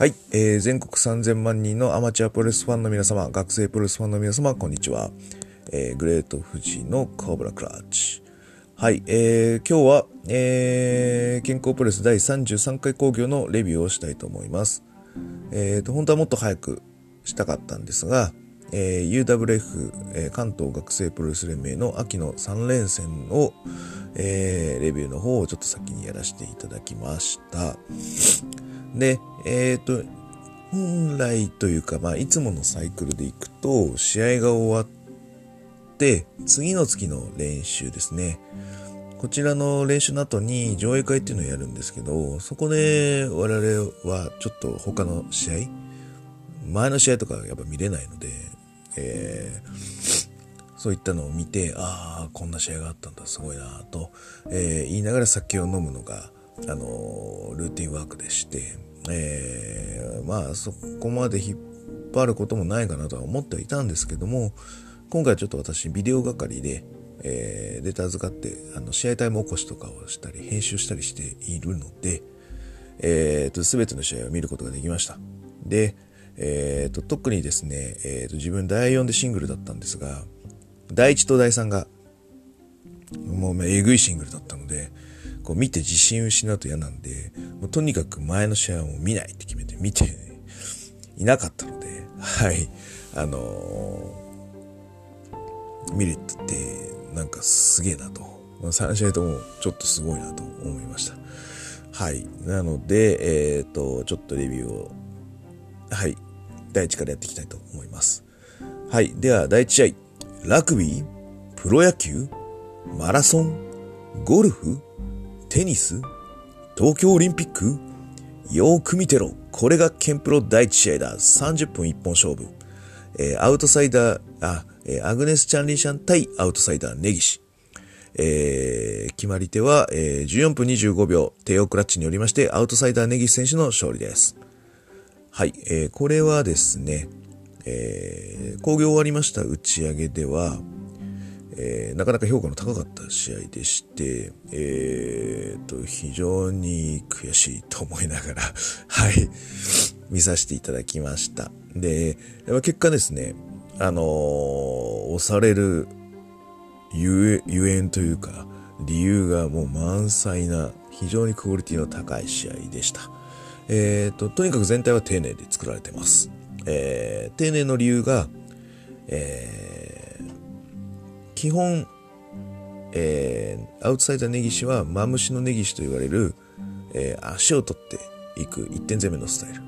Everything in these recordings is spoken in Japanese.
はい、えー、全国3000万人のアマチュアプロレスファンの皆様、学生プロレスファンの皆様、こんにちは。えー、グレート富士のコブラクラッチ。はい、えー、今日は、えー、健康プロレス第33回興行のレビューをしたいと思います。えーと、本当はもっと早くしたかったんですが、えー、UWF、えー関東学生プロレス連盟の秋の3連戦を、えーレビューの方をちょっと先にやらせていただきました。で、えっ、と、本来というか、まあ、いつものサイクルでいくと、試合が終わって、次の月の練習ですね。こちらの練習の後に上映会っていうのをやるんですけど、そこで我々はちょっと他の試合、前の試合とかやっぱ見れないので、えーそういったのを見て、ああ、こんな試合があったんだ、すごいなと、えー言いながら酒を飲むのが、あのルーティンワークでして、えーまあ、そこまで引っ張ることもないかなとは思ってはいたんですけども、今回ちょっと私、ビデオ係で、えーデータ預かって、あの、試合タイム起こしとかをしたり、編集したりしているので、えーと、すべての試合を見ることができました。で、えーと、特にですね、えーと、自分第4でシングルだったんですが、第1と第3が、もう、えぐいシングルだったので、こう見て自信失うと嫌なんで、もうとにかく前の試合をも見ないって決めて見ていなかったので、はい、あのー見れてて、なんかすげえなと。3試合ともちょっとすごいなと思いました。はい。なので、えっ、と、ちょっとレビューを、はい。第一からやっていきたいと思います。はい。では、第一試合。ラグビープロ野球マラソンゴルフテニス？東京オリンピック？よーく見てろ。これがケンプロ第一試合だ。30分一本勝負。えーアウトサイダー、あ、えーアグネス・チャンリーシャン対アウトサイダー、ネギシ。えー決まり手は、えー14分25秒、テオクラッチによりまして、アウトサイダーネギシ選手の勝利です。はい、えーこれはですね、えー、興行終わりました打ち上げでは、えーなかなか評価の高かった試合でして、えーと、非常に悔しいと思いながら、はい、見させていただきました。で、結果ですね、あのー押されるゆえ、ゆえんというか、理由がもう満載な、非常にクオリティの高い試合でした。えーと、とにかく全体は丁寧で作られてます。えー丁寧の理由が、えー基本、えーアウトサイダーネギシはマムシのネギシと言われる、えー足を取っていく一点攻めのスタイル。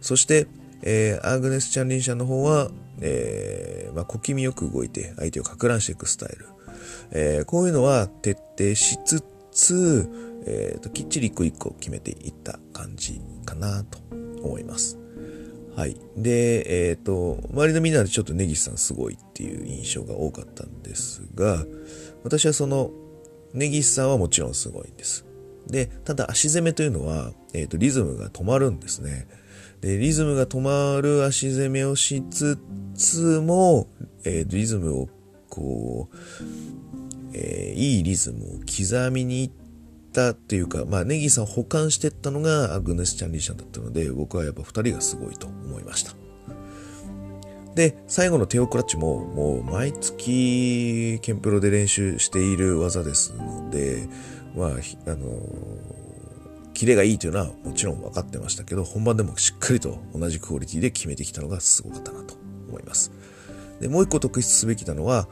そして、えーアグネス・チャンリン社の方は、えーまあ、小気味よく動いて相手をかく乱していくスタイル。えーこういうのは徹底しつつ、えーときっちり一個一個決めていった感じかなと思います。はい。で、えっ、と、周りのみんなでちょっとネギスさんすごいっていう印象が多かったんですが、私はその、ネギスさんはもちろんすごいんです。で、ただ足攻めというのは、えっ、と、リズムが止まるんですね。で、リズムが止まる足攻めをしつつも、えーリズムをこう、えーいいリズムを刻みに行ったっていうか、まあ、ネギさんを保管していったのがアグネス・チャンリーシャンだったので、僕はやっぱ二人がすごいと思いました。で、最後のテオクラッチも、もう毎月、ケンプロで練習している技ですので、まあ、あのキレがいいというのはもちろん分かってましたけど、本番でもしっかりと同じクオリティで決めてきたのがすごかったなと思います。で、もう一個特筆すべきなのは、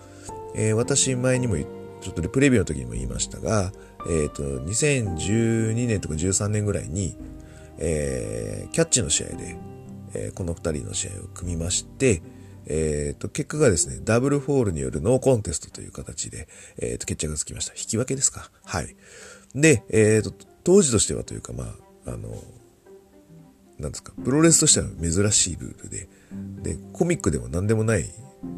えー私前にもちょっとプレビューの時にも言いましたが、えっ、と、2012年とか13年ぐらいに、えーキャッチの試合で、えーこの二人の試合を組みまして、えっ、と、結果がですね、ダブルフォールによるノーコンテストという形で、えっ、と、決着がつきました。引き分けですか？はい。で、えっ、と、当時としてはというか、まあ、あの、なんですか、プロレスとしては珍しいルールで、で、コミックでも何でもない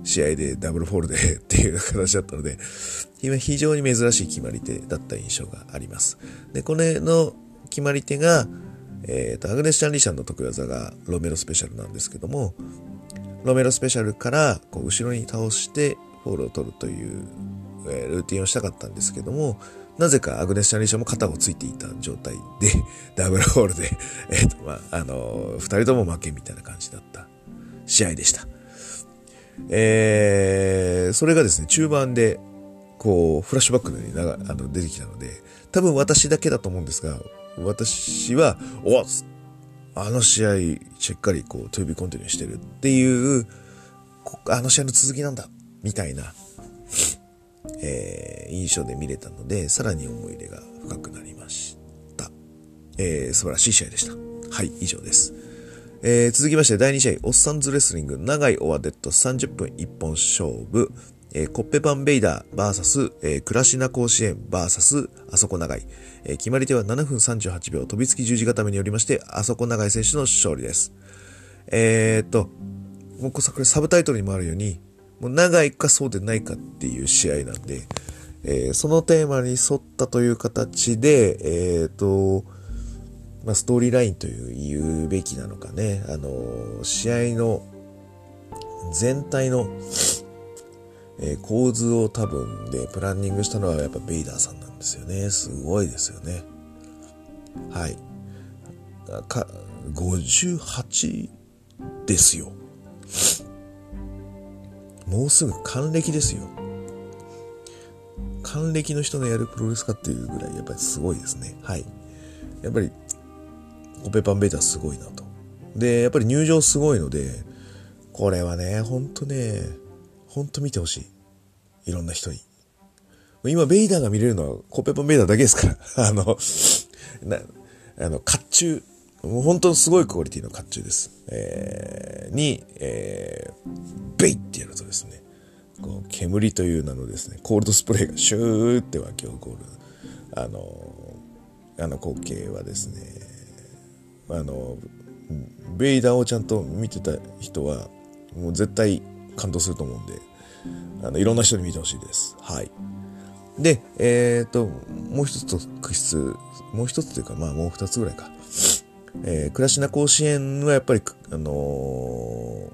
試合でダブルフォールでっていう形だったので、今非常に珍しい決まり手だった印象があります。で、これの決まり手が、えっ、と、アグネス・チャンリシャンの得意技がロメロスペシャルなんですけども、ロメロスペシャルからこう後ろに倒してフォールを取るというえー、ルーティンをしたかったんですけども、なぜかアグネス・シャンリーシャンも肩をついていた状態で、ダブルフォールで、えっ、と、まあ、あのー、二人とも負けみたいな感じだった試合でした。えー、それがですね、中盤で、こう、フラッシュバックになあの出てきたので、多分私だけだと思うんですが、私は、おあの試合、しっかりこう、 to be continue してるっていう、あの試合の続きなんだ、みたいな、えー、印象で見れたので、さらに思い入れが深くなりました。えー、素晴らしい試合でした。はい、以上です。えー、続きまして第2試合、オッサンズレスリング、長いオアデット30分一本勝負、えー、コッペパンベイダー VS、えー、クラシナ甲子園 VS、あそこ長い。えー、決まり手は7分38秒、飛びつき十字固めによりまして、あそこ長い選手の勝利です。えー、っと、もうこれサブタイトルにもあるように、もう長いかそうでないかっていう試合なんで、えー、そのテーマに沿ったという形で、えー、っと、まあ、ストーリーラインという言うべきなのかね、あの、試合の全体の、えー、構図を多分でプランニングしたのはやっぱベイダーさんなんですよね。すごいですよね。はい。か、58ですよ。もうすぐ還暦ですよ。還暦の人のやるプロレスかっていうぐらいやっぱりすごいですね。はい。やっぱりコペパンベータすごいなと。で、やっぱり入場すごいので、これはね、ほんとね、ほんと見てほしい。いろんな人に。今、ベイダーが見れるのはコペパンベイダーだけですから。あの、な、あの、甲冑。もう本当すごいクオリティの甲冑です。えー、に、えー、ベイってやるとですね、こう、煙という名のですね、コールドスプレーがシューって湧き起こる、あの、あの光景はですね、あのベイダーをちゃんと見てた人はもう絶対感動すると思うんであのいろんな人に見てほしいです。はい。でえっ、ー、ともう一つ特筆もう一つというかまあもう二つぐらいか。えー、倉科甲子園はやっぱりあのー、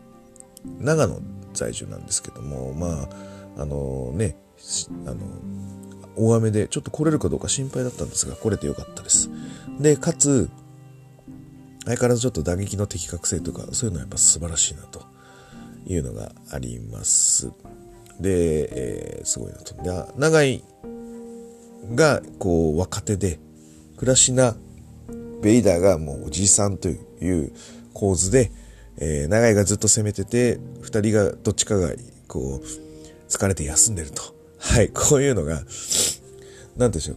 長野在住なんですけどもまああのねあの大雨でちょっと来れるかどうか心配だったんですが来れてよかったです。でかつ相変わらずちょっと打撃の的確性とか、そういうのはやっぱ素晴らしいなというのがあります。で、えー、すごいなと。で、長井が、こう、若手で、倉科ベイダーがもうおじいさんという構図で、えー、長井がずっと攻めてて、二人がどっちかが、こう、疲れて休んでると。はい、こういうのが、なんでしょう。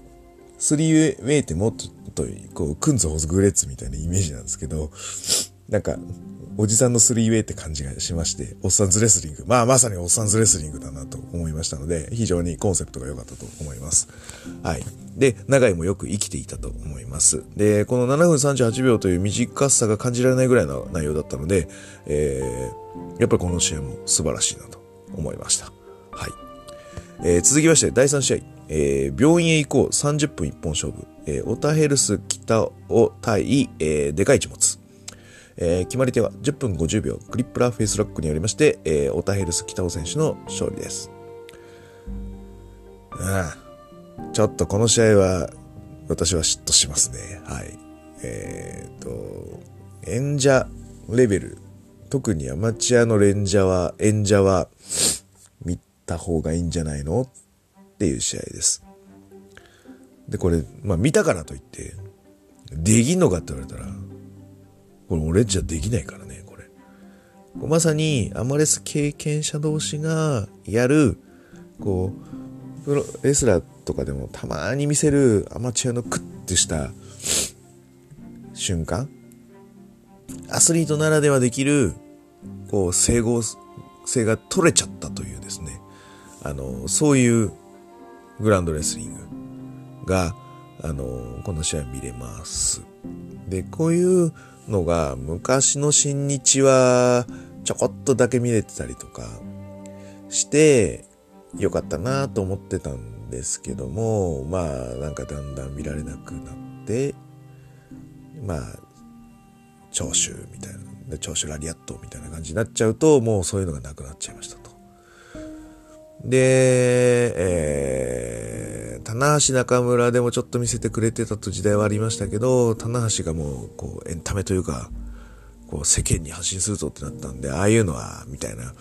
スリーウェイってもっと、こう、クンズホズグレッツみたいなイメージなんですけど、なんか、おじさんのスリーウェイって感じがしまして、おっさんズレスリング。まあまさにおっさんズレスリングだなと思いましたので、非常にコンセプトが良かったと思います。はい。で、長井もよく生きていたと思います。で、この7分38秒という短さが感じられないぐらいの内容だったので、えー、やっぱりこの試合も素晴らしいなと思いました。はい。えー、続きまして、第3試合。えー、病院へ行こう30分一本勝負、えー、オタヘルス北を対、えー、でかい一物。えー、決まり手は10分50秒、クリップラーフェイスロックによりまして、えー、オタヘルス北尾選手の勝利です。ああちょっとこの試合は、私は嫉妬しますね。はい。えー、と、演者レベル、特にアマチュアのレンジャーは、演者は、見た方がいいんじゃないの？っていう試合です。で、これ、まあ見たからといって、できんのかって言われたら、これ俺じゃできないからね、これ。まさにアマレス経験者同士がやる、こう、プロレスラーとかでもたまに見せるアマチュアのクッてした瞬間アスリートならではできる、こう、整合性が取れちゃったというですね。あの、そういうグランドレスリングが、あの、この試合見れます。で、こういうのが昔の新日はちょこっとだけ見れてたりとかしてよかったなと思ってたんですけども、まあなんかだんだん見られなくなって、まあ、聴取みたいな、聴取ラリアットみたいな感じになっちゃうと、もうそういうのがなくなっちゃいましたと。で、えー、棚橋中村でもちょっと見せてくれてたと時代はありましたけど、棚橋がもう、こう、エンタメというか、こう、世間に発信するぞってなったんで、ああいうのは、みたいな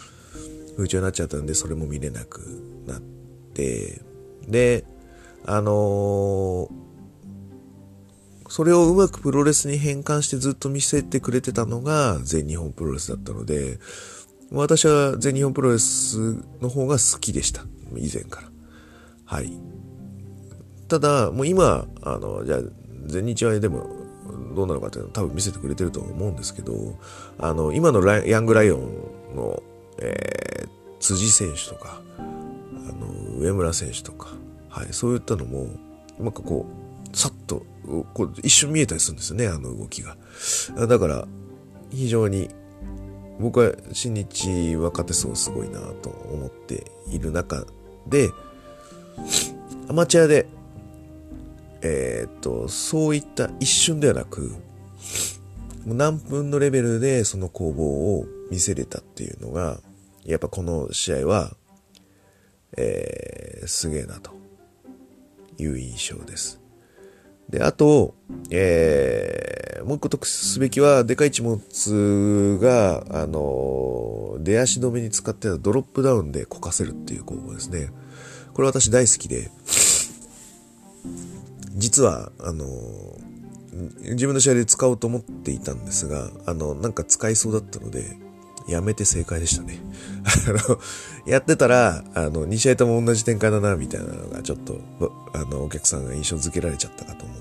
風潮になっちゃったんで、それも見れなくなって、で、あのー、それをうまくプロレスに変換してずっと見せてくれてたのが全日本プロレスだったので、私は全日本プロレスの方が好きでした。以前から。はい。ただ、もう今、あの、じゃあ、全日はでも、どうなのかっていうのを多分見せてくれてると思うんですけど、あの、今のヤングライオンの、えー、辻選手とか、あの、上村選手とか、はい、そういったのも、なんかこう、さっと、こう一瞬見えたりするんですよね、あの動きが。だから、非常に僕は新日若手層すごいなと思っている中で、アマチュアで、えー、っと、そういった一瞬ではなく、もう何分のレベルでその攻防を見せれたっていうのが、やっぱこの試合は、えー、すげえなという印象です。で、あと、えー、もう一個特すべきは、でかい一物が、あの、出足止めに使ってたドロップダウンでこかせるっていう工法ですね。これ私大好きで、実は、あの、自分の試合で使おうと思っていたんですが、あの、なんか使いそうだったので、やめて正解でしたね。あの、やってたら、あの、2試合とも同じ展開だな、みたいなのがちょっと、あの、お客さんが印象づけられちゃったかと思う、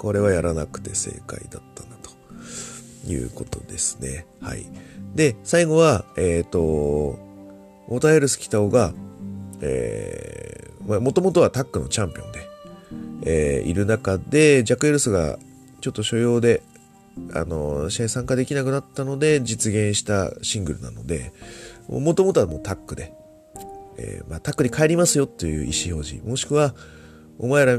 これはやらなくて正解だったな、ということですね。はい。で、最後は、えっ、ー、と、オタエルス北尾が、えー、まあ、もともとはタックのチャンピオンで、えー、いる中で、ジャック・エルスがちょっと所要で、あの、試合参加できなくなったので実現したシングルなので、もともとはもうタックで、えー、まあ、タックに帰りますよっていう意思表示、もしくは、お前ら、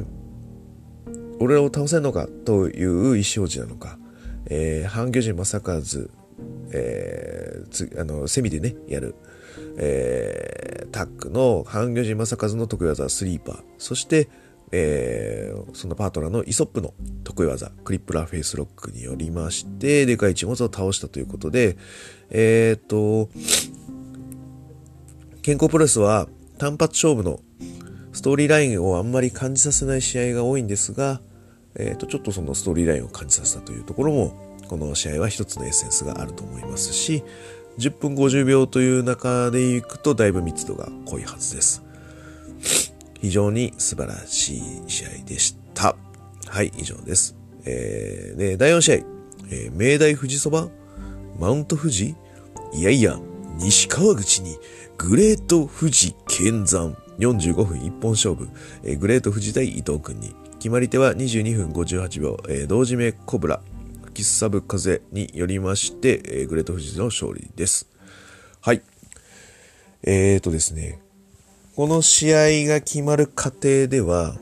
俺らを倒せんのかという意思表示なのか、えー、半魚人正和、えー、つあの、セミでね、やる、えー、タックの半魚人正和の得意技スリーパー、そして、えー、そのパートナーのイソップの得意技、クリップラーフェイスロックによりまして、でかい一物を倒したということで、えっ、と、健康プロレスは単発勝負のストーリーラインをあんまり感じさせない試合が多いんですが、えっ、ー、と、ちょっとそのストーリーラインを感じさせたというところも、この試合は一つのエッセンスがあると思いますし、10分50秒という中でいくとだいぶ密度が濃いはずです。非常に素晴らしい試合でした。はい、以上です。えー、で、第4試合、えー、明大富士そばマウント富士いやいや、西川口にグレート富士剣山45分一本勝負、えー、グレート富士対伊藤君に決まり手は22分58秒、えー、同時目コブラキスサブ風によりまして、えー、グレート富士の勝利です。はい。えーとですね、この試合が決まる過程では、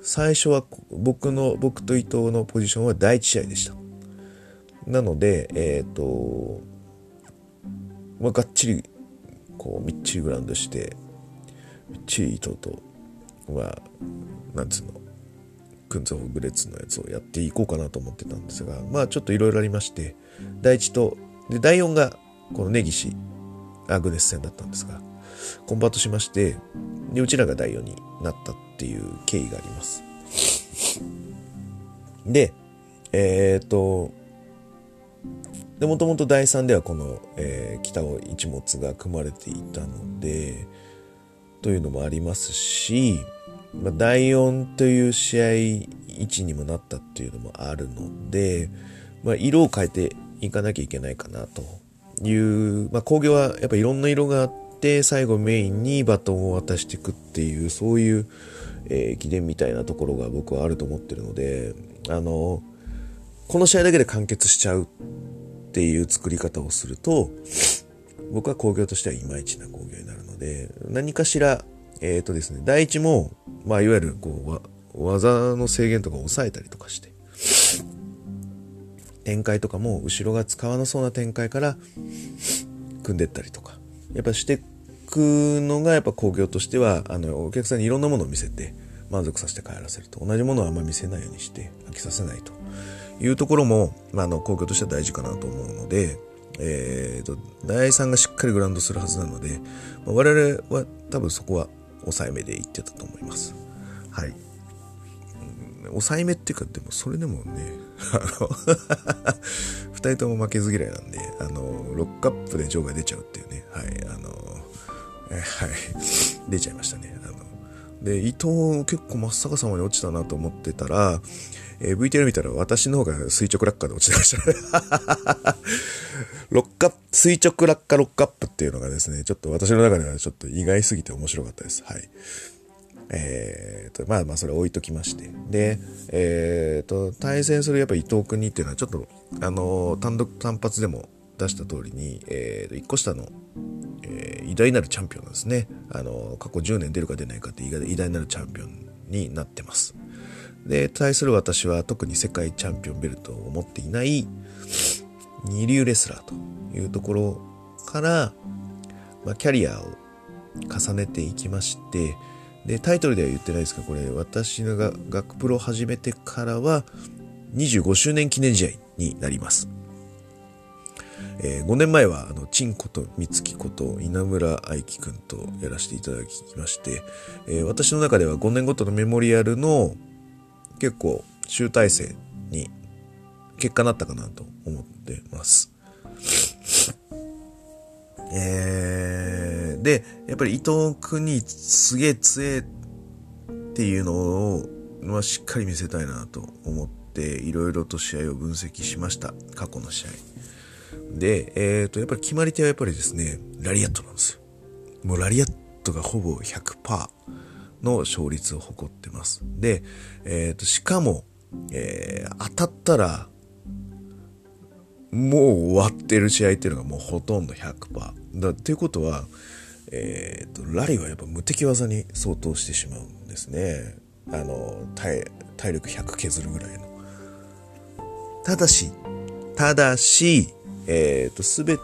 最初は僕の、僕と伊藤のポジションは第一試合でした。なので、えっ、ー、と、まあ、がっちり、こう、みっちりグラウンドして、みっちり伊藤と、まあ、なんつうの、クンツホグレッツのやつをやっていこうかなと思ってたんですが、まあちょっといろいろありまして、第一と、で、第四が、この根岸、アグネス戦だったんですが、コンバートしまして、で、うちらが第4になったっていう経緯があります。で、えっ、と、で、もともと第3ではこの、えー、北尾一物が組まれていたので、というのもありますし、まあ、第4という試合位置にもなったっていうのもあるので、まあ、色を変えていかなきゃいけないかなという、まあ、工業はやっぱいろんな色があって、最後メインにバトンを渡していくっていう、そういう、えー、記念みたいなところが僕はあると思ってるので、あの、この試合だけで完結しちゃうっていう作り方をすると、僕は工業としてはいまいちな工業になるので、何かしら、えっ、ー、とですね、第一も、まあ、いわゆる、こう、技の制限とかを抑えたりとかして、展開とかも後ろが使わなそうな展開から組んでったりとか、やっぱしてくのがやっぱ工業としては、あの、お客さんにいろんなものを見せて、満足させて帰らせると。同じものはあんま見せないようにして、飽きさせないというところも、まあ、あの、工業としては大事かなと思うので、えっ、ー、と、大さんがしっかりグラウンドするはずなので、まあ、我々は多分そこは抑えめで言ってたと思います。はい。抑えめっていうか、でもそれでもね、あの 2人とも負けず嫌いなんで、あの、ロックアップで場外出ちゃうっていうね、はい、あの、はい、出ちゃいましたね。あの、で、伊藤結構真っ逆さまに落ちたなと思ってたら、えー、VTR 見たら私の方が垂直落下で落ちてましたね。ロックアップ、垂直落下ロックアップっていうのがですね、ちょっと私の中ではちょっと意外すぎて面白かったです。はい。えーと、まあまあそれ置いときまして。で、えーと、対戦するやっぱ伊藤君にっていうのはちょっと、あのー、単独単発でも出した通りに、えー、1個下の、えー、偉大なるチャンピオンなんですね。あの、過去10年出るか出ないかって偉大なるチャンピオンになってます。で、対する私は特に世界チャンピオンベルトを持っていない二流レスラーというところから、まあ、キャリアを重ねていきまして、で、タイトルでは言ってないですが、これ、私が学プロを始めてからは、25周年記念試合になります。えー、5年前は、あの、チンこと、三月こと、稲村愛樹くんとやらせていただきまして、えー、私の中では5年ごとのメモリアルの結構集大成に結果なったかなと思ってます。えー、で、やっぱり伊藤君にすげえ強えっていうのを、まあ、しっかり見せたいなと思って、いろいろと試合を分析しました。過去の試合。で、えっ、ー、と、やっぱり決まり手はやっぱりですね、ラリアットなんですよ。もうラリアットがほぼ100%の勝率を誇ってます。で、えっ、ー、と、しかも、えー、当たったら、もう終わってる試合っていうのがもうほとんど100%。だっていうことは、えっ、ー、と、ラリーはやっぱ無敵技に相当してしまうんですね。あの、体、体力100削るぐらいの。ただし、ただし、えっ、ー、と、すべ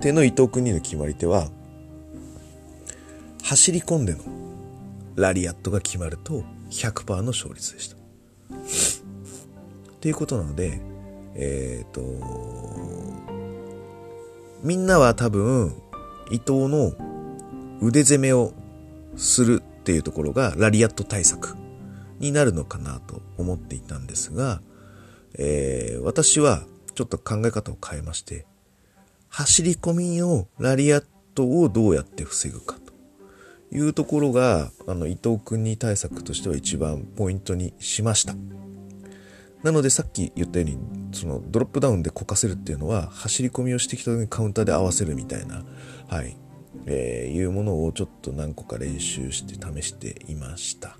ての伊藤君にの決まり手は、走り込んでのラリアットが決まると100%の勝率でした。っていうことなので、えっ、ー、と、みんなは多分、伊藤の腕攻めをするっていうところがラリアット対策になるのかなと思っていたんですが、えー、私はちょっと考え方を変えまして、走り込みをラリアットをどうやって防ぐかというところが、あの、伊藤君に対策としては一番ポイントにしました。なのでさっき言ったように、そのドロップダウンでこかせるっていうのは、走り込みをしてきた時にカウンターで合わせるみたいな、はい、えー、いうものをちょっと何個か練習して試していました。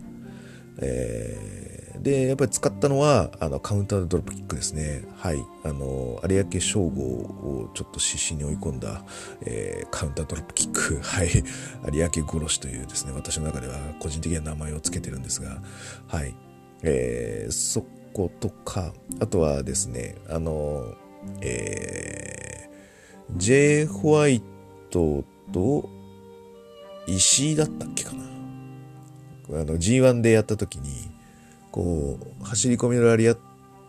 えー、で、やっぱり使ったのは、あの、カウンタードロップキックですね。はい。あの、有明称号をちょっと獅子に追い込んだ、えー、カウンタードロップキック。はい。有明殺しというですね、私の中では個人的な名前を付けてるんですが、はい。えー、そことか、あとはですね、あの、えー、J. ホワイトと石井だったっけかな。あの G1 でやった時に、こう、走り込みのラリアッ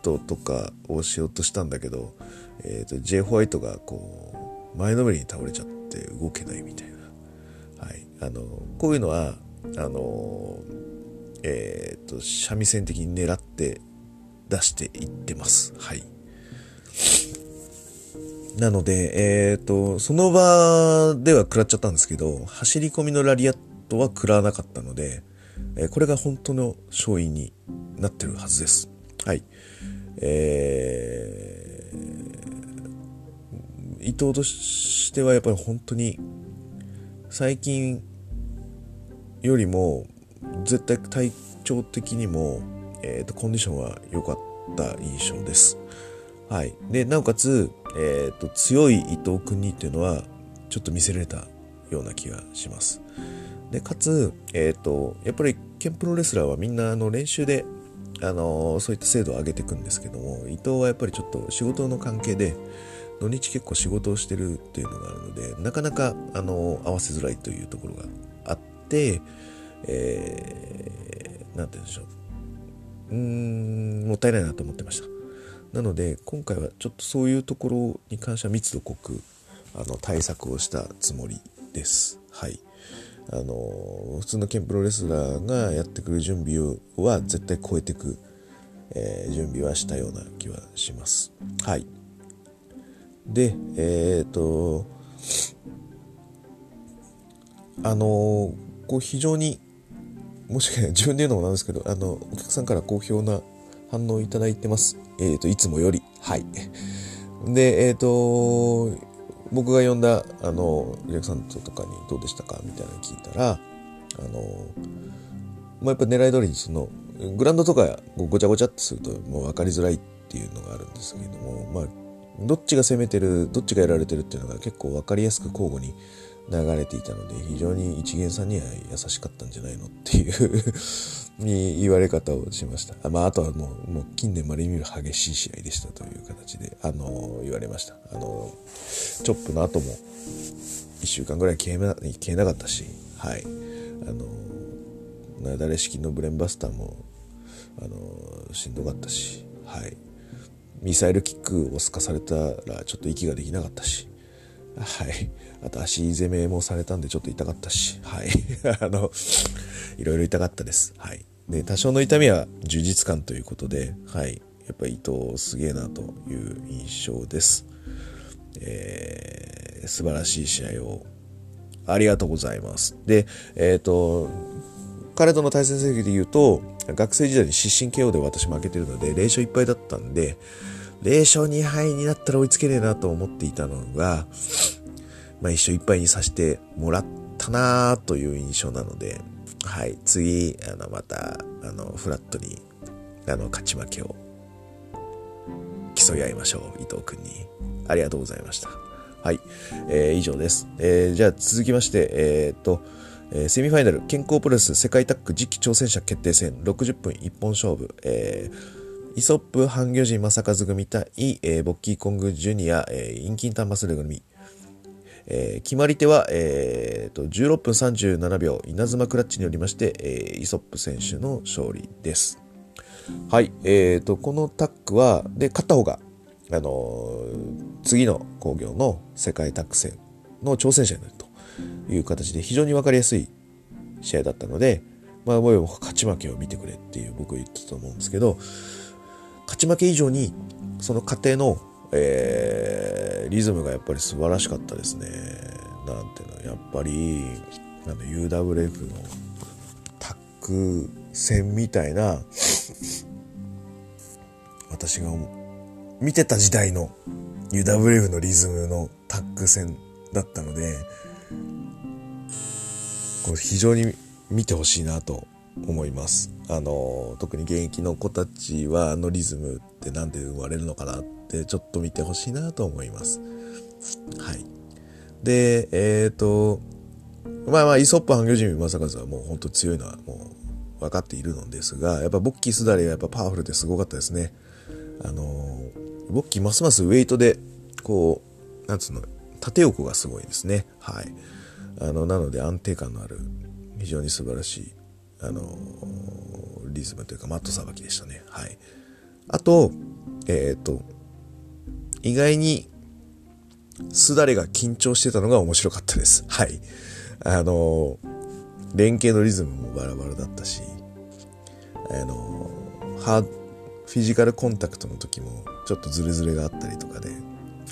トとかをしようとしたんだけど、えっ、ー、と、J. ホワイトがこう、前のめりに倒れちゃって動けないみたいな。はい。あの、こういうのは、あの、えっ、ー、と、三味線的に狙って出していってます。はい。なので、えっ、ー、と、その場では食らっちゃったんですけど、走り込みのラリアットは食らわなかったので、え、これが本当の勝因になってるはずです。はい。えー、伊藤としてはやっぱり本当に、最近よりも、絶対体調的にも、えっ、ー、と、コンディションは良かった印象です。はい。で、なおかつ、えっ、ー、と、強い伊藤君にっていうのは、ちょっと見せられたような気がします。で、かつ、えっ、ー、と、やっぱり、ケンプロレスラーはみんな、あの、練習で、あのそういった精度を上げていくんですけども、伊藤はやっぱりちょっと仕事の関係で、土日結構仕事をしてるっていうのがあるので、なかなか、あの、合わせづらいというところがあって、えー、なんて言うんでしょう。うん、もったいないなと思ってました。なので、今回はちょっとそういうところに関しては密度濃く、あの、対策をしたつもりです。はい。あの、普通のケンプロレスラーがやってくる準備は絶対超えていく、えー、準備はしたような気はします。はい。で、えっ、と、あの、こう非常に、もしかしたら自分で言うのもなんですけど、あの、お客さんから好評な反応をいただいてます。えっ、と、いつもより。はい。で、えっ、と、僕が呼んだ、あの、お客さんとかにどうでしたかみたいなの聞いたら、あの、まあ、やっぱ狙い通りにその、グランドとかごちゃごちゃってするともう分かりづらいっていうのがあるんですけれども、まあ、どっちが攻めてる、どっちがやられてるっていうのが結構分かりやすく交互に流れていたので、非常に一元さんには優しかったんじゃないのっていうに言われ方をしました。あまあ、あとはもう、もう近年まで見る激しい試合でしたという形で、あの、言われました。あの、チョップの後も1週間ぐらい消えな消えなかったし、はい。あの、なだれ式のブレンバスターも、あの、しんどかったし、はい。ミサイルキックをすかされたらちょっと息ができなかったし、はい。あと足攻めもされたんでちょっと痛かったし、はい。あの、いろいろ痛かったです。はい。で、多少の痛みは充実感ということで、はい。やっぱり伊藤すげえなという印象です。えー、素晴らしい試合をありがとうございます。で、えっ、ー、と、彼との対戦成績で言うと、学生時代に失神 KO で私負けてるので、0勝1敗だったんで、0勝2敗になったら追いつけねえなと思っていたのが、まあ一勝1敗にさせてもらったなという印象なので、はい、次、あの、また、あの、フラットに、あの、勝ち負けを競い合いましょう、伊藤君に。ありがとうございました。はい、えー、以上です。えー、じゃあ続きまして、えー、っと、えー、セミファイナル、健康プロレス世界タッグ次期挑戦者決定戦、60分一本勝負、えー、イソップ、半魚人正和組対、えー、ボッキーコングジュニア、えー、インキンタンマスル組、えー、決まり手は、えーと、16分37秒、稲妻クラッチによりまして、えー、イソップ選手の勝利です。はい、えーと、このタッグは、で、勝った方が、あのー、次の工業の世界タッグ戦の挑戦者になると。いう形で非常に分かりやすい試合だったので、まあ、も勝ち負けを見てくれっていう僕は言ってたと思うんですけど、勝ち負け以上に、その過程のえー、リズムがやっぱり素晴らしかったですね。なんていうの、やっぱり、あの UWF のタック戦みたいな、私が見てた時代の UWF のリズムのタック戦だったので、これ非常に見てほしいなと思います。あの、特に現役の子たちはあのリズムって何で生まれるのかなってちょっと見てほしいなと思います。はい。で、えっ、ー、と、まあまあ、イソップ半魚人正和はもう本当強いのはもう分かっているのですが、やっぱボッキースダレがやっぱパワフルですごかったですね。あの、ボッキーますますウェイトで、こう、なんつうの、縦横がすごいですね。はい。あの、なので安定感のある、非常に素晴らしい、あの、リズムというかマットさばきでしたね。はい。あと、えっ、と、意外に、すだれが緊張してたのが面白かったです。はい。あの、連携のリズムもバラバラだったし、あの、ハフィジカルコンタクトの時もちょっとズレズレがあったりとかで、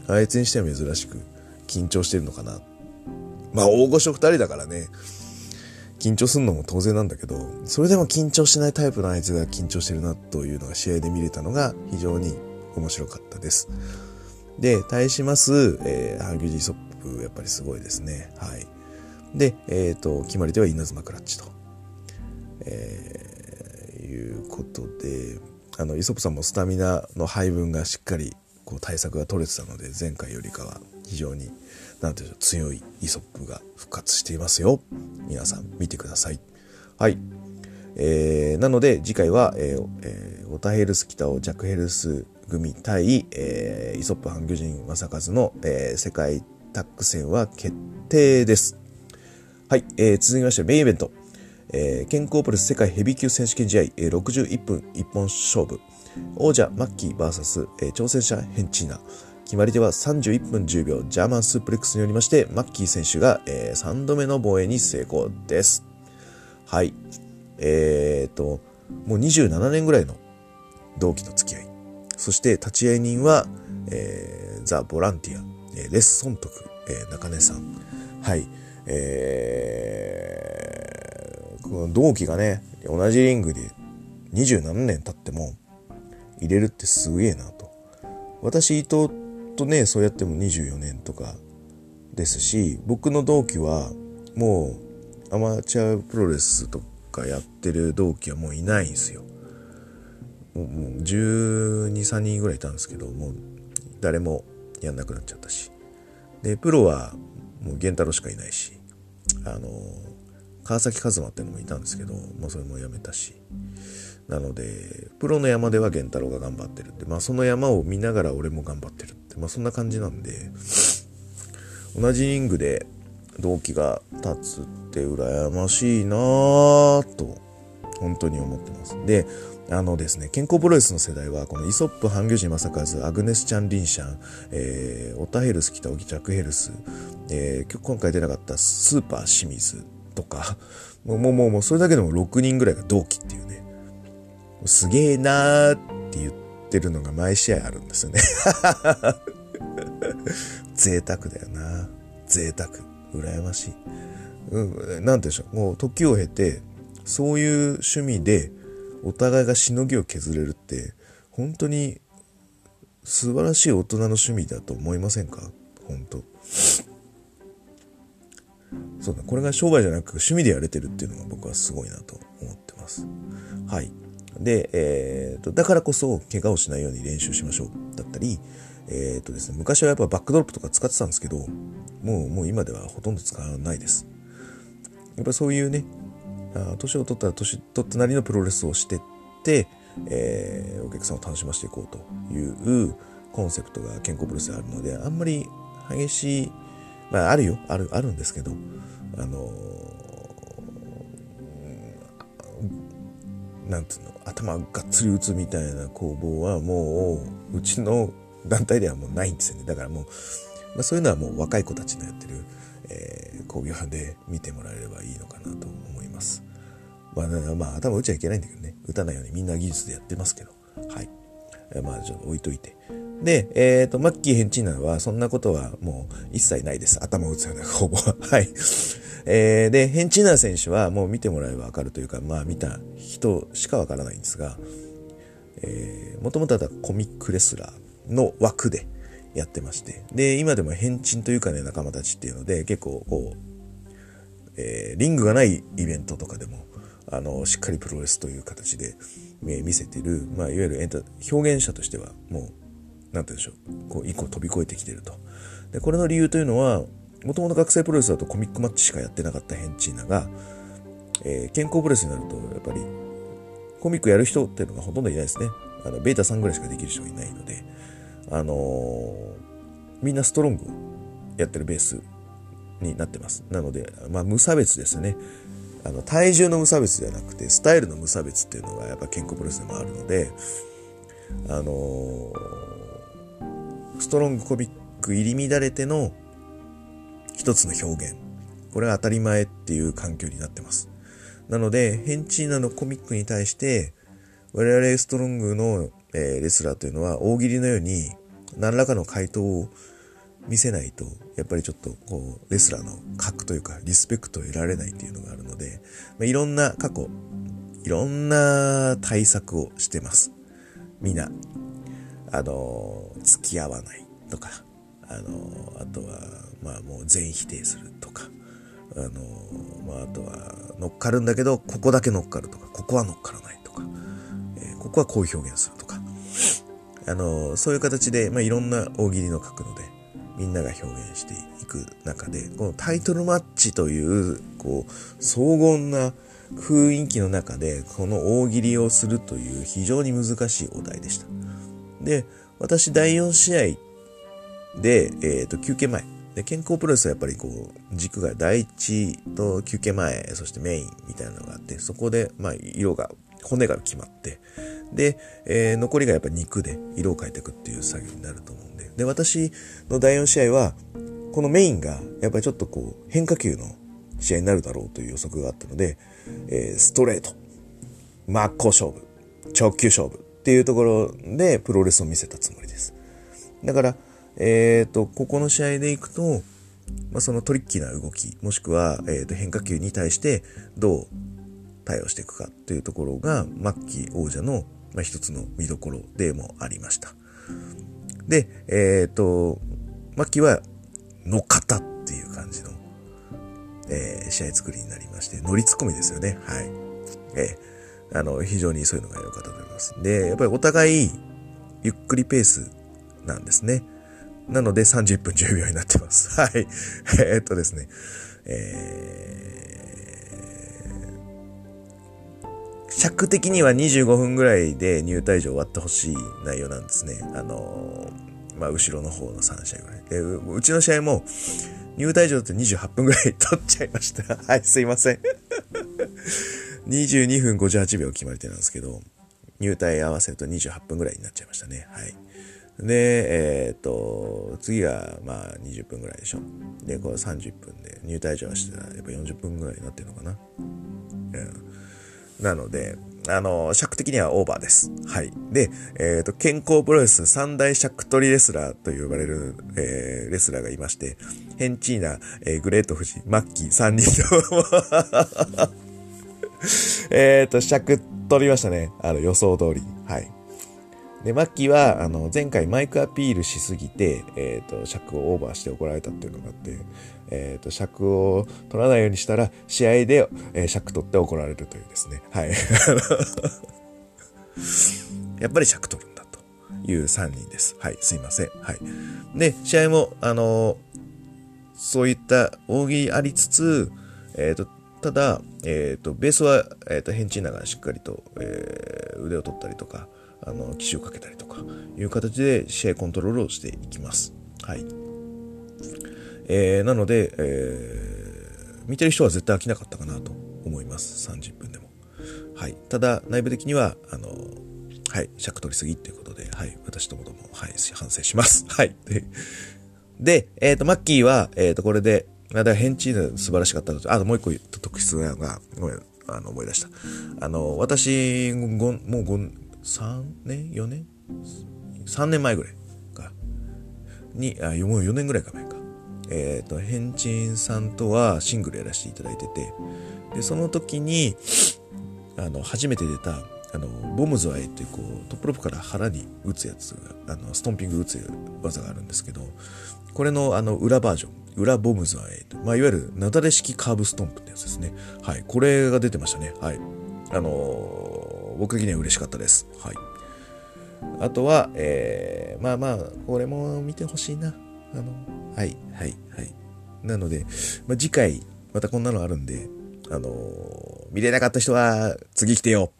あいつにしては珍しく緊張してるのかな。まあ大御所二人だからね、緊張するのも当然なんだけど、それでも緊張しないタイプのあいつが緊張してるなというのが試合で見れたのが非常に面白かったです。で、対します、えー、ハンギュジーソップ、やっぱりすごいですね。はい。で、えっ、ー、と、決まり手は稲妻クラッチと。えー、いうことで、あの、イソップさんもスタミナの配分がしっかり、こう、対策が取れてたので、前回よりかは非常に、なんていう、強いイソップが復活していますよ。皆さん、見てください。はい。えー、なので、次回は、えーえー、オタヘルス北尾ジャクヘルス組対、えー、イソップ半魚人正和の、えー、世界タッグ戦は決定です。はい、えー、続きましてメインイベント。えー、健康プレス世界ヘビー級選手権試合、えー、61分一本勝負。王者マッキー VS、えー、挑戦者ヘンチーナ。決まり手は31分10秒ジャーマンスープレックスによりまして、マッキー選手が、えー、3度目の防衛に成功です。はい。えーと、もう27年ぐらいの同期の付き合い。そして立ち会い人は、えー、ザ・ボランティア、えー、レッソン徳、えー、中根さん。はい。えー、この同期がね、同じリングで27年経っても入れるってすげえなと。私、伊藤とね、そうやっても24年とかですし、僕の同期はもうアマチュアプロレスとかやってる同期はもういないんですよ。もう123人ぐらいいたんですけど、もう誰もやんなくなっちゃったし。で、プロはもう源太郎しかいないし、あの、川崎和馬っていうのもいたんですけど、もうそれもやめたし。なので、プロの山では源太郎が頑張ってるって、まあその山を見ながら俺も頑張ってるって、まあそんな感じなんで、同じリングで同期が立つって羨ましいなぁと、本当に思ってます。で、あのですね、健康プロレスの世代は、このイソップ、ハンギョジン正和、アグネス・チャン・リンシャン、えー、オタヘルス、北沖、ジャックヘルス、えー、今回出なかったスーパー清水とか、もうもうもうそれだけでも6人ぐらいが同期っていうね、すげえなーって言っててるのが毎試合あるんですよね 贅沢だよな。贅沢。羨ましい。うん、なんて言うんでしょう。もう時を経て、そういう趣味でお互いがしのぎを削れるって、本当に素晴らしい大人の趣味だと思いませんか？本当。そうだ、これが商売じゃなく趣味でやれてるっていうのが僕はすごいなと思ってます。はい。で、えーと、だからこそ怪我をしないように練習しましょうだったり、え、ー、とですね、昔はやっぱバックドロップとか使ってたんですけど、もう、もう今ではほとんど使わないです。やっぱそういうね、年を取ったら年取ったなりのプロレスをしてって、えー、お客さんを楽しませていこうというコンセプトが健康プロレスであるので、あんまり激しい、まああるよ、ある、あるんですけど、あのなんつうの、頭がっつり打つみたいな攻防はもう、うちの団体ではもうないんですよね。だからもう、まあ、そういうのはもう若い子たちのやってる、えー、工業派で見てもらえればいいのかなと思います。まあ、まあ、頭打っちゃいけないんだけどね。打たないようにみんな技術でやってますけど。はい。まあ、ちょっと置いといて。で、えっ、ー、と、マッキーヘンチーナは、そんなことはもう一切ないです。頭打つようなほぼ。はい。えー、で、ヘンチーナ選手はもう見てもらえばわかるというか、まあ見た人しかわからないんですが、えー、もともとはコミックレスラーの枠でやってまして、で、今でも変鎮というかね、仲間たちっていうので、結構こう、えー、リングがないイベントとかでも、あの、しっかりプロレスという形で、見せてる、まあ、いわゆるエンタ、表現者としては、もう、なんて言うんでしょう、こう、一個飛び越えてきてると。で、これの理由というのは、もともと学生プロレスだとコミックマッチしかやってなかったヘンチーナが、えー、健康プロレスになると、やっぱり、コミックやる人っていうのがほとんどいないですね。あの、ベータさんぐらいしかできる人がいないので、あのー、みんなストロングやってるベースになってます。なので、まあ、無差別ですね。あの、体重の無差別じゃなくて、スタイルの無差別っていうのがやっぱ健康プロレスでもあるので、あのー、ストロングコミック入り乱れての一つの表現。これは当たり前っていう環境になってます。なので、ヘンチーナのコミックに対して、我々ストロングの、え、レスラーというのは大喜利のように何らかの回答を見せないと、やっぱりちょっとこう、レスラーの格というか、リスペクトを得られないっていうのがあるので、ま、いろんな過去、いろんな対策をしてます。みんな、あの、付き合わないとか、あの、あとは、まあもう全否定するとか、あの、まああとは乗っかるんだけど、ここだけ乗っかるとか、ここは乗っからないとか、えー、ここはこう表現するとか、あの、そういう形で、まあいろんな大喜利の角度で、みんなが表現していく中で、このタイトルマッチという、こう、荘厳な雰囲気の中でこの大喜利をするという非常に難しいお題でした。で、私第4試合で、えっ、ー、と、休憩前。で、健康プロレスはやっぱりこう、軸が第一と休憩前、そしてメインみたいなのがあって、そこで、まあ、色が、骨が決まって、で、えー、残りがやっぱ肉で色を変えていくっていう作業になると思うんで。で、私の第4試合は、このメインが、やっぱりちょっとこう、変化球の試合になるだろうという予測があったので、えー、ストレート、真っ向勝負、直球勝負っていうところでプロレスを見せたつもりです。だから、えっ、ー、と、ここの試合でいくと、まあ、そのトリッキーな動き、もしくは、えー、と変化球に対してどう対応していくかというところが、マッキー王者の、まあ、一つの見どころでもありました。で、えっ、ー、と、マッキーは乗っかったっていう感じの、えー、試合作りになりまして、乗りツッコミですよね。はい。えー、あの、非常にそういうのが良かったと思います。で、やっぱりお互い、ゆっくりペースなんですね。なので30分10秒になってます。はい。えー、っとですね。えー、尺的には25分ぐらいで入退場終わってほしい内容なんですね。あのー、まあ、後ろの方の3試合ぐらい。で、うちの試合も、入退場って28分ぐらい取っちゃいました。はい、すいません。22分58秒決まり手なんですけど、入退合わせると28分ぐらいになっちゃいましたね。はい。で、えっ、と、次が、まあ、20分ぐらいでしょ。で、これ30分で、入退場してたら、やっぱ40分ぐらいになってるのかな。うん。なので、あの、尺的にはオーバーです。はい。で、えっ、と、健康プロレス三大尺取りレスラーと呼ばれる、えー、レスラーがいまして、ヘンチーナ、えー、グレート富士、マッキー3人と えっと、尺取りましたね。あの、予想通り。はい。で、マッキーは、あの、前回マイクアピールしすぎて、えっ、ー、と、尺をオーバーして怒られたっていうのがあって、えっ、ー、と、尺を取らないようにしたら、試合で、えー、尺取って怒られるというですね。はい。やっぱり尺取るんだという3人です。はい、すいません。はい。で、試合も、あのそういった大喜利ありつつ、えっ、と、ただ、えっ、と、ベースは、えっ、と、ヘンチーナがしっかりと、え腕を取ったりとか、あの、機種をかけたりとか、いう形で試合コントロールをしていきます。はい。えー、なので、えー、見てる人は絶対飽きなかったかなと思います。30分でも。はい。ただ、内部的には、あの、はい、尺取りすぎっていうことで、はい、私ともども、はい、反省します。はい。で、えっ、ー、と、マッキーは、えっ、ー、と、これで、まだ返事素晴らしかったと、あともう一個特筆なのが、ごめん、あの、思い出した。あの、私、ごもう5、3年 ?4 年 ?3 年前ぐらいか。に、あ、もう4年ぐらいか前か。えっ、ー、と、ヘンチンさんとはシングルやらせていただいてて、で、その時に、あの、初めて出た、あの、ボムズワイっていう、こう、トップロップから腹に打つやつ、あの、ストンピング打つ技があるんですけど、これの、あの、裏バージョン、裏ボムズワイまあ、いわゆる、なだれ式カーブストンプってやつですね。はい。これが出てましたね。はい。あの僕的には嬉しかったです。はい。あとは、えー、まあまあ、これも見てほしいな。あの、はい、はい、はい。なので、まあ、次回、またこんなのあるんで、あのー、見れなかった人は、次来てよ。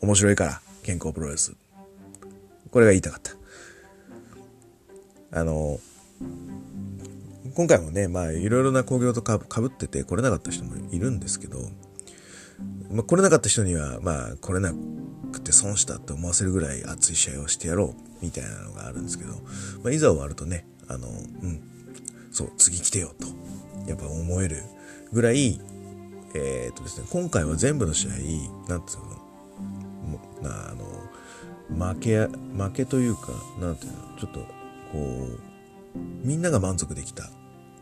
面白いから、健康プロレス。これが言いたかった。あのー、今回もね、まあ、いろいろな工業とかぶってて来れなかった人もいるんですけど、まあ、来れなかった人には、まあ、来れなくて損したって思わせるぐらい熱い試合をしてやろう、みたいなのがあるんですけど、まあ、いざ終わるとね、あの、うん、そう、次来てよと、やっぱ思えるぐらい、えー、っとですね、今回は全部の試合、なんていうの、なあの、負け、負けというか、なんていうの、ちょっと、こう、みんなが満足できた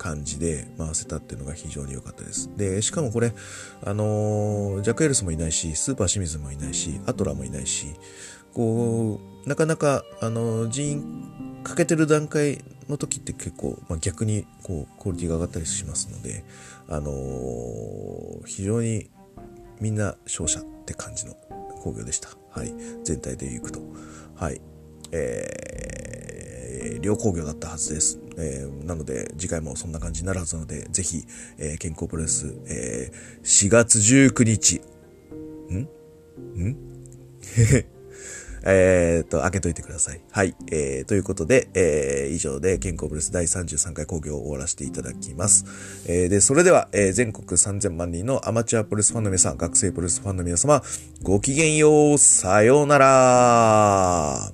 感じで回せたっていうのが非常に良かったです。で、しかもこれ、あのー、ジャック・エルスもいないし、スーパー清水もいないし、アトラもいないし、こう、なかなか、あのー、人員かけてる段階の時って結構、まあ、逆に、こう、クオリティが上がったりしますので、あのー、非常にみんな勝者って感じの工業でした。はい。全体で行くと。はい。えー、両工業だったはずです。えー、なので、次回もそんな感じになるはずなので、ぜひ、えー、健康プロレス、えー、4月19日、ん？ん？えっと、開けといてください。はい。えー、ということで、えー、以上で健康ブレス第33回講義を終わらせていただきます。えー、で、それでは、えー、全国3000万人のアマチュアプロレスファンの皆さん、学生プロレスファンの皆様、ごきげんよう、さようなら